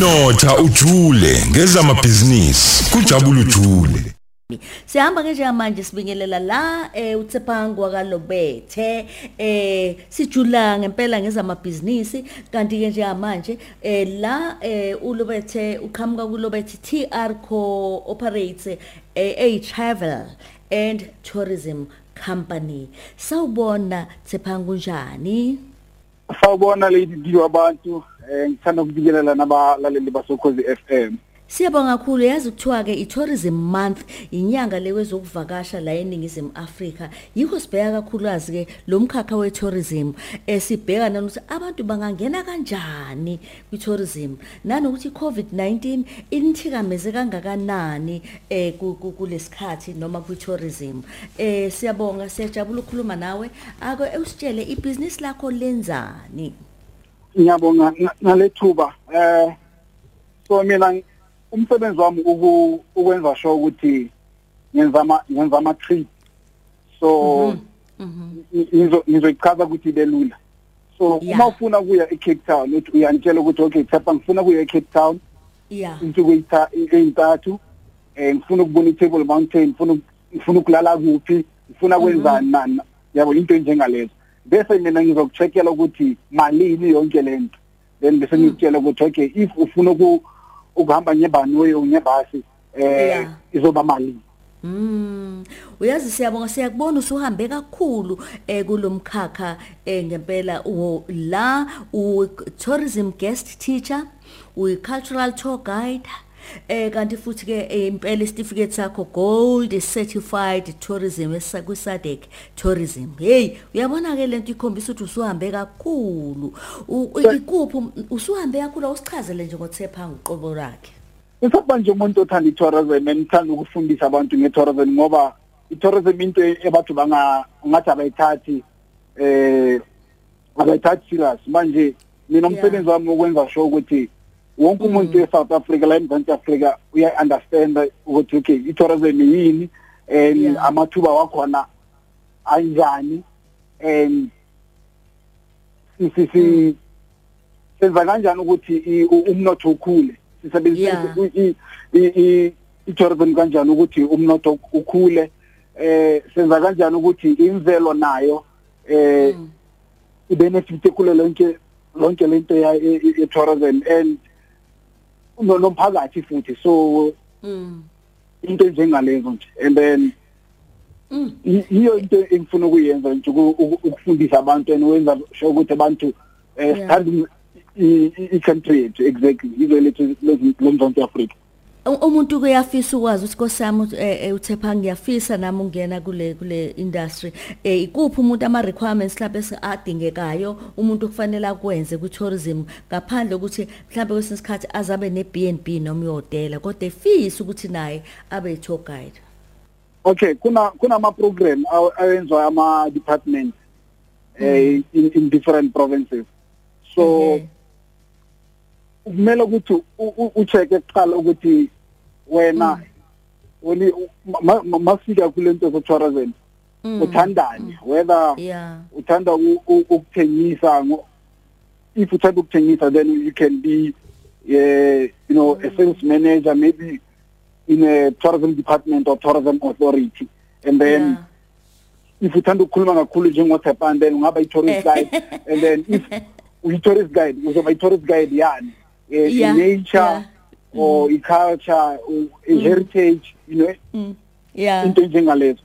notha ujule ngezamabhizinisi kujabula ujule Sihamba ke njengamanje sibingelela la eh uTsepangwa kaLobethe eh sijula ngempela ngezamabhizinisi kanti ke njengamanje eh la eh uLobethe uqhamuka kuLobethe TR Co operates eh, a travel and tourism company. Sawubona Tsepanga kunjani? Sawubona lady d abantu um ngithanda ukubikelela nabalaleli basokhozi FM. Siyabonga kakhulu. Yazi kuthiwa ke i-tourism month inyanga lekwezokuvakasha la eningizimu Afrika. Yikho sibheka kakhulukazi ke lo mkhakha we-tourism esibheka nanokuthi abantu bangangena kanjani kwi-tourism. Nanokuthi i-COVID-19 inithikameze kangakanani eh kulesikhathi noma kwi-tourism. Eh siyabonga siyajabula ukukhuluma nawe. Ake usitshele ibhizinisi lakho lenzani? Ngiyabonga nalethuba. Eh so mina umsebenzi wami ukwenza sure ukuthi ngenza ama ngenza ama trip so ngizoyichaza ukuthi belula so uma ufuna ukuya eCape Town uthi uyanitshela ukuthi okay thapha ngifuna ukuya eCape Town. Yeah. Insuku eyintathu eh ngifuna ukubona iTable Mountain ngifuna ngifuna ukulala kuphi ngifuna kwenzani nani yabo into enjengalezo. Bese mina ngizokucheckela ukuthi malini yonke lento then bese ngikutshela ukuthi okay if ufuna ukuhamba ngebhanoyi ngebhasi eh izoba mali. Mm uyazi siyabonga siyakubona usuhambe kakhulu eh kulomkhakha eh ngempela la u tourism guest teacher u cultural tour guide eh kanti futhi ke impela isitifiketi sakho gold certified tourism esakwisadec tourism. Hey uyabona ke lento ikhombisa ukuthi usuhambe kakhulu. Ikuphi usuhambe kakhulu usichazele nje ngothepha ngoqobo lakhe Isaba nje umuntu othanda i-tourism enithanda ukufundisa abantu nge-tourism ngoba i-tourism into ebathu banga ngathi abayithathi eh abayithathi serious. Manje mina umsebenzi wami ukwenza sure ukuthi wonke umuntu eSouth Africa la eMzantsi Afrika uya understand ukuthi okay i-tourism yini and amathuba wakhona anjani and si senza kanjani ukuthi umnotho ukhule? Sisebenzisa i-tourism kanjani ukuthi umnotho ukhule? Eh senza kanjani ukuthi imvelo nayo eh ibenefit kulo lonke lonke lento ya e-tourism and nomphakathi futhi so mm into njengalezo nje and then mm iyo into engifuna ukuyenza nje ukufundisa abantu and wenza sure ukuthi abantu eh sithanda i-country yethu exactly izo lethu lomzantsi Afrika umuntu kuyafisa ukwazi ukuthi kosami uthepha ngiyafisa nami ungena kule kule industry. Eh ikuphi umuntu ama requirements mhlawumbe adingekayo umuntu kufanele akwenze ku tourism ngaphandle ukuthi mhlawumbe kwesinye isikhathi azabe ne B&B noma ihotela kodwa efisa ukuthi naye abe tour guide. Okay kuna kuna ama program ayenzwa ama departments eh in, in different provinces. So kumele ukuthi ucheke kuqala ukuthi wena woni masika kulento zo tourism uthandani? Whether uthanda ukuthengisa if uthanda ukuthengisa then you can be uh, you know a sales manager maybe in a tourism department or tourism authority. And then yeah. if uthanda ukukhuluma kakhulu njengoThepan then ungaba i-tourist guide. And then if uyi-tourist guide uzoba i-tourist guide yani? Uh, yeah. nature yeah. or mm. i-culture or i-heritage mm. you know mm. yeah into njengalezo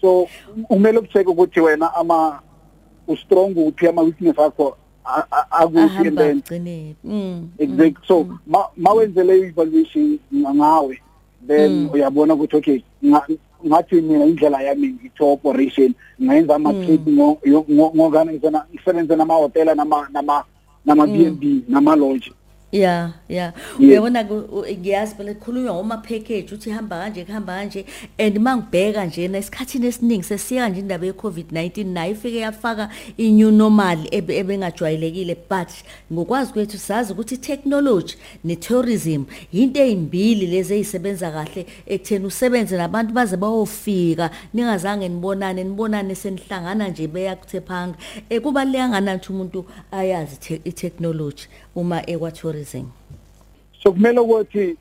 so kumele ukucheck ukuthi wena ama ustrong uphi ama weakness akho akuphi and then mm. exactly so ma wenzele evaluation ngawe then uyabona ukuthi okay ngathi mina indlela yami ngitho operation ngayenza ama trip ngokana ngizona ngisebenza nama hotel nama nama nama B&B nama lodge Yeah, yeah. Uyabona ngiyazi phela kukhulunywa ngoma package uthi hamba kanje kuhamba kanje and mangibheka nje nesikhathini esiningi sesiya nje indaba ye COVID-19 nayo ifike yafaka i new normal ebengajwayelekile but ngokwazi kwethu sazi ukuthi technology ne tourism into ezimbili lezi ezisebenza kahle ekutheni usebenze nabantu baze bayofika. Ningazange nibonane nibonane senihlangana nje beya kuthephanga ekubaleka nganathi umuntu ayazi i technology uma ekwa tourism so kumele ukuthi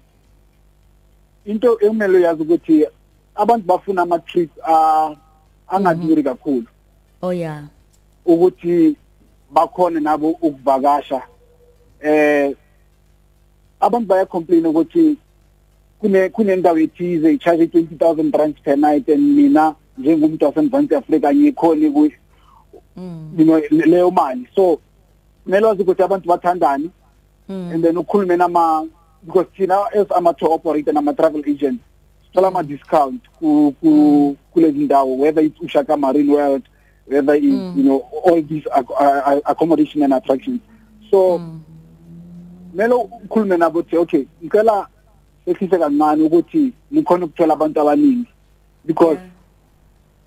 into ekumele uyazi ukuthi abantu bafuna ama trip a angaduri kakhulu. Oh yeah. Ukuthi bakhona nabo ukuvakasha. Eh abantu baya complain ukuthi kune kunendawo ethize icharge 20000 rands per night and mina njengomuntu waseMzantsi Afrika ngikhona ku mm. you know leyo mali. So kumele wazi ukuthi abantu bathandani. And then ukhulume nama because thina as ama tour operator nama travel agents sithola ama discount ku ku kulezi ndawo whether it's Ushaka Marine World whether it's Mm. you know all these ac ac accommodation and attractions so Mm. kumele ukhulume nabo ukuthi okay ngicela sehlise kancane ukuthi nikhona ukuthola abantu abaningi because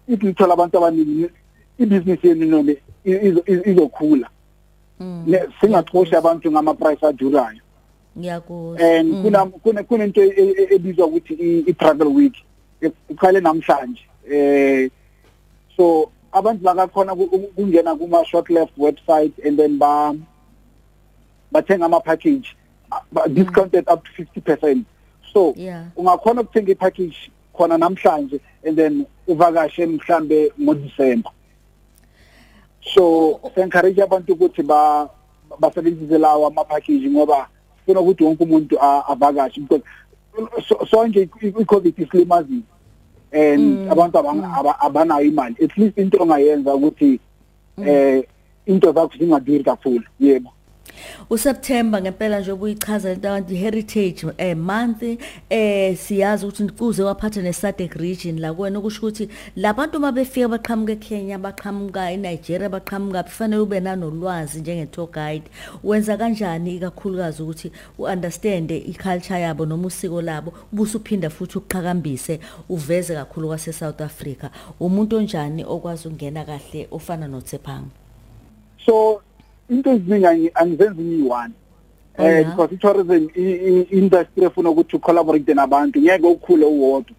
if nithola abantu abaningi ibusiness yenu nome izo- izo- izokhula Mm. Ne- singaxoshi abantu ngama price adurayo ngiyakuzwa. And Mm. kuna kuna kunento e- e- ebizwa ukuthi i- i-travel week iqale namhlanje. Eh so abantu bakakhona ku- ku- kungena kuma short left website and then ba bathenga ama package ba- discounted up to 50% so ungakhona ukuthenga ipackage khona namhlanje and then uvakashe mhlambe ngoDecember. So encourage abantu ukuthi ba basebenzise lawa ama package ngoba sifuna ukuthi wonke umuntu a- avakashe because so- sonke i-covid islimazile and Mm, abantu abanga- aba- abanayo imali. At least into ongayenza ukuthi eh into zakho zingaduri kakhulu. Yebo. uSeptember ngempela nje ubuyichaza lento kanti heritage eh month eh siyazi ukuthi kuze waphatha neSADC region la kwena ukusho ukuthi labantu mabefika baqhamuka eKenya baqhamuka eNigeria baqhamuka kufanele ube nanolwazi njenge tour guide. Wenza kanjani ikakhulukazi ukuthi uunderstand iculture yabo noma usiko labo ubusuphinda futhi uqhakambise uveze kakhulu kwase South Africa? Umuntu onjani okwazi ukungena kahle ofana noTshephanga so into eziningi angi- angizenzi ngiyi-one. Oh, eh yeah? because i-tourism i- i- industry efuna ukuthi ucollaborate nabantu ngeke ukhule uwodwa.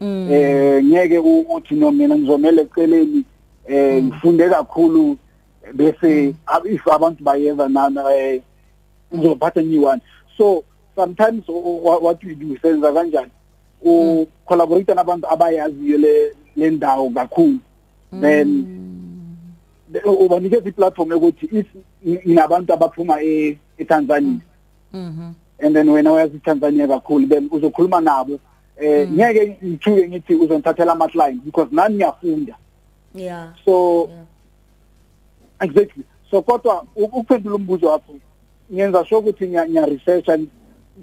Mm. Eh ngeke u- uthi no mina ngizomela eceleni eh ngifunde kakhulu bese ab- if abantu bayeza nana eh ngizophatha ngiyi-one. So sometimes o- o- what we do senza kanjani? U collaborate nabantu abayaziyo le le ndawo kakhulu. Then ubanikeza iplatform yokuthi if inabantu abaphuma e- eTanzania mhm. and then wena wayazi iTanzania kakhulu then uzokhuluma nabo. Eh ngeke ngithuke ngithi uzongithathela ama clients because nani ngiyafunda. Yeah. So exactly. So kodwa ukuphendula umbuzo wakho ngenza sure ukuthi ngiya ngiya research and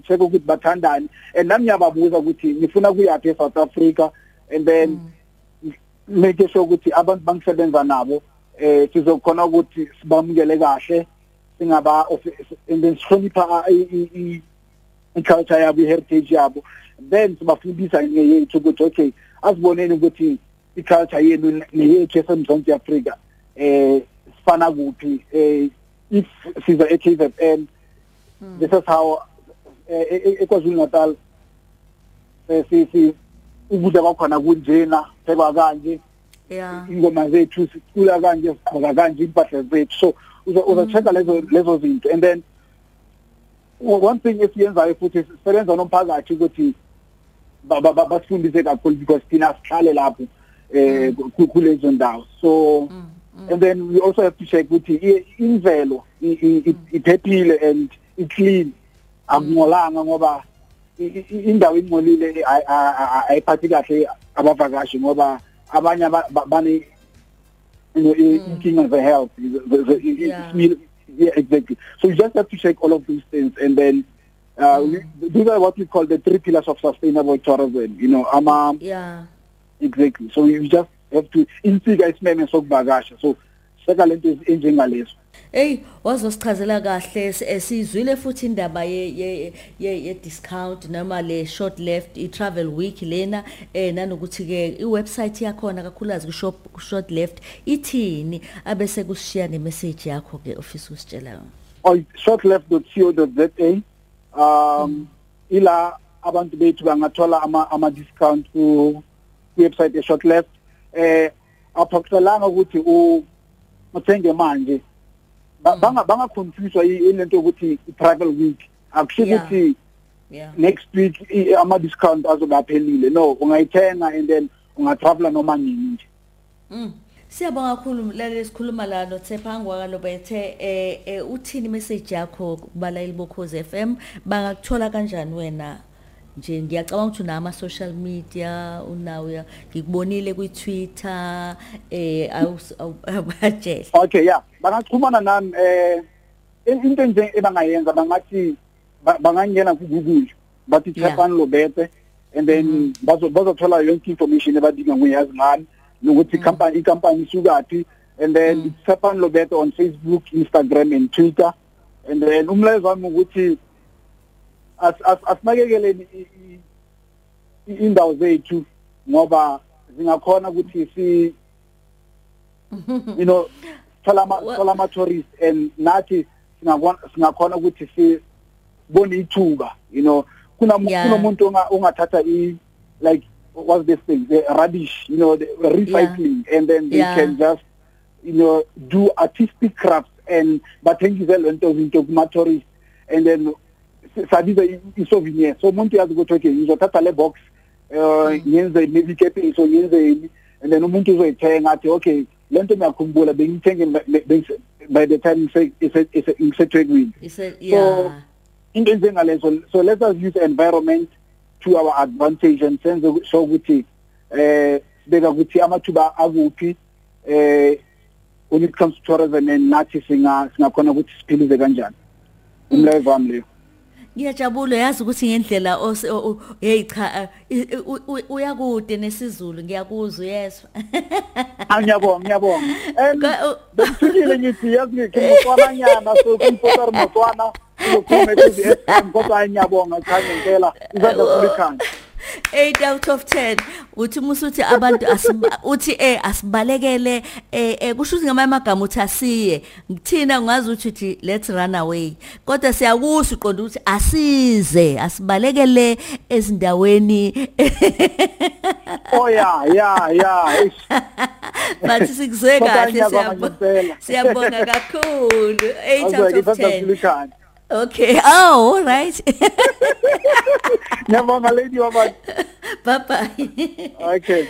check ukuthi bathandani. And nami ngiyababuza ukuthi ngifuna kuyaphi eSouth Africa and then make sure ukuthi abantu bangisebenza nabo eh sizokhona ukuthi sibamukele kahle singaba and then sihlonipha i- i- i- i-culture yabo i-heritage yabo. Then sibafundisa ngeyethu ukuthi okay asiboneni ukuthi i-culture yenu neyethu esemzantsi afrika eh sifana kuphi? Eh if siza e-KZN this is how eh, e- e- eKwaZulu Natal eh si si ukudla kwakhona kunjena phekwa kanje. yeah ingoma zethu sicula kanje sigqoka kanje impahla zethu. So uzo uzo check lezo lezo zinto. And then one thing esiyenzayo futhi sisebenza nomphakathi ukuthi ba- ba- ba- basifundise kakhulu because thina sihlale lapho eh ku- kulezo ndawo. So and then we also have to check ukuthi imvelo iphephile and i-clean akungolanga ngoba indawo ingcolile ay- ay- ay- ayiphathi kahle abavakashi ngoba abanye bane you know i- inkinga ze health the- the- Yeah. i- yeah exactly. So you just have to check all of these things and then uh we, these are what we call the three pillars of sustainable tourism you know ama yeah. exactly. So you just have to insika isimeme sokuvakasha so seka lento enjengalezo Hey wazosichazela kahle s- eh, sizwile futhi indaba ye ye ye, ye discount noma le short left i travel week lena eh nanokuthi ke i website yakhona kakhulukazi ku shop ku short left ithini? Abese kushiya ne message yakho ke office usitshela yona or shortleft.co.za um ila abantu bethu bangathola ama ama discount ku website ye shortleft eh aphoqelanga ukuthi u uthenge manje. Ba- banga banga confuse ilento ukuthi i travel week. Akusho Yeah. ukuthi next week ama discount azobe aphelile. No ungayithenga and then ungatravel noma nini nje. Mm. Siyabonga kakhulu lale sikhuluma la no Thepangwa kalo bethe eh uthini message yakho kubalayeli bokhoze FM bangakuthola kanjani wena? Nje ngiyacabanga ukuthi unama social media unawo ngikubonile kwi Twitter eh awubajele Okay yeah. Bangachumana nami eh into nje ebangayenza bangathi bangangena ku Google bathi Thepani Lobete and then mm-hmm. bazothola yonke information ebadinga ngoyazi ngani nokuthi company icompany isukaphi. And then mm. it's Thepani Lobete on Facebook Instagram and Twitter. And then umlayezo wami ukuthi as asinakekeleni indawo zethu ngoba zingakhona ukuthi si you know thola ama thola ama tourist and nathi singakona singakhona ukuthi si bone ithuba you know kuna kunomuntu ongathatha i like what's this thing the rubbish you know the recycling yeah. and then they yeah. can just you know do artistic crafts and bathengise lento izinto kuma tourists and then sabiza i-souvenir so umuntu uyazi ukuthi okay ngizothatha le box uh ngenze maybe ikepiso ngenzeni and then umuntu uzoyithenga athi okay lento ngiyakhumbula bengithenge by the time ngisethwekwini so into njengalezo so let us use environment to our advantage and senze so ukuthi eh sibeka ukuthi amathuba akuphi eh when it comes to tourism and nathi singa singakhona ukuthi siphilize kanjani. Umleyo wami leyo. Ngiyajabula yazi ukuthi ngendlela hey cha uyakude nesizulu ngiyakuzwa yeswa. Ngiyabonga ngiyabonga. Bekuthukile ngithi yazi ngikhotswana nyana so kumfotara motwana ukukhuluma kuzi FM kodwa ngiyabonga cha ngempela izandla kulikhanda. 8 out of 10 uthi musuthi abantu uthi eh asibalekele eh kusho ukuthi ngamanye amagama uthi asiye. Ngithina ngazi ukuthi let's run away. Kodwa siyakusho uqonda ukuthi asize asibalekele ezindaweni. Oh yeah yeah yeah bathi sikuzwe kahle siyabonga siyabonga kakhulu. 8 out of 10 Okay. Oh, all right. Ngiyabonga lady wama. Bye bye. Okay.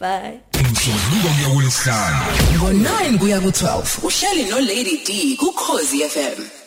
Bye. Umsombuluko kuya kulesihlanu. Ngo9 kuya ku12 uhleli no Lady D ku Khosi FM.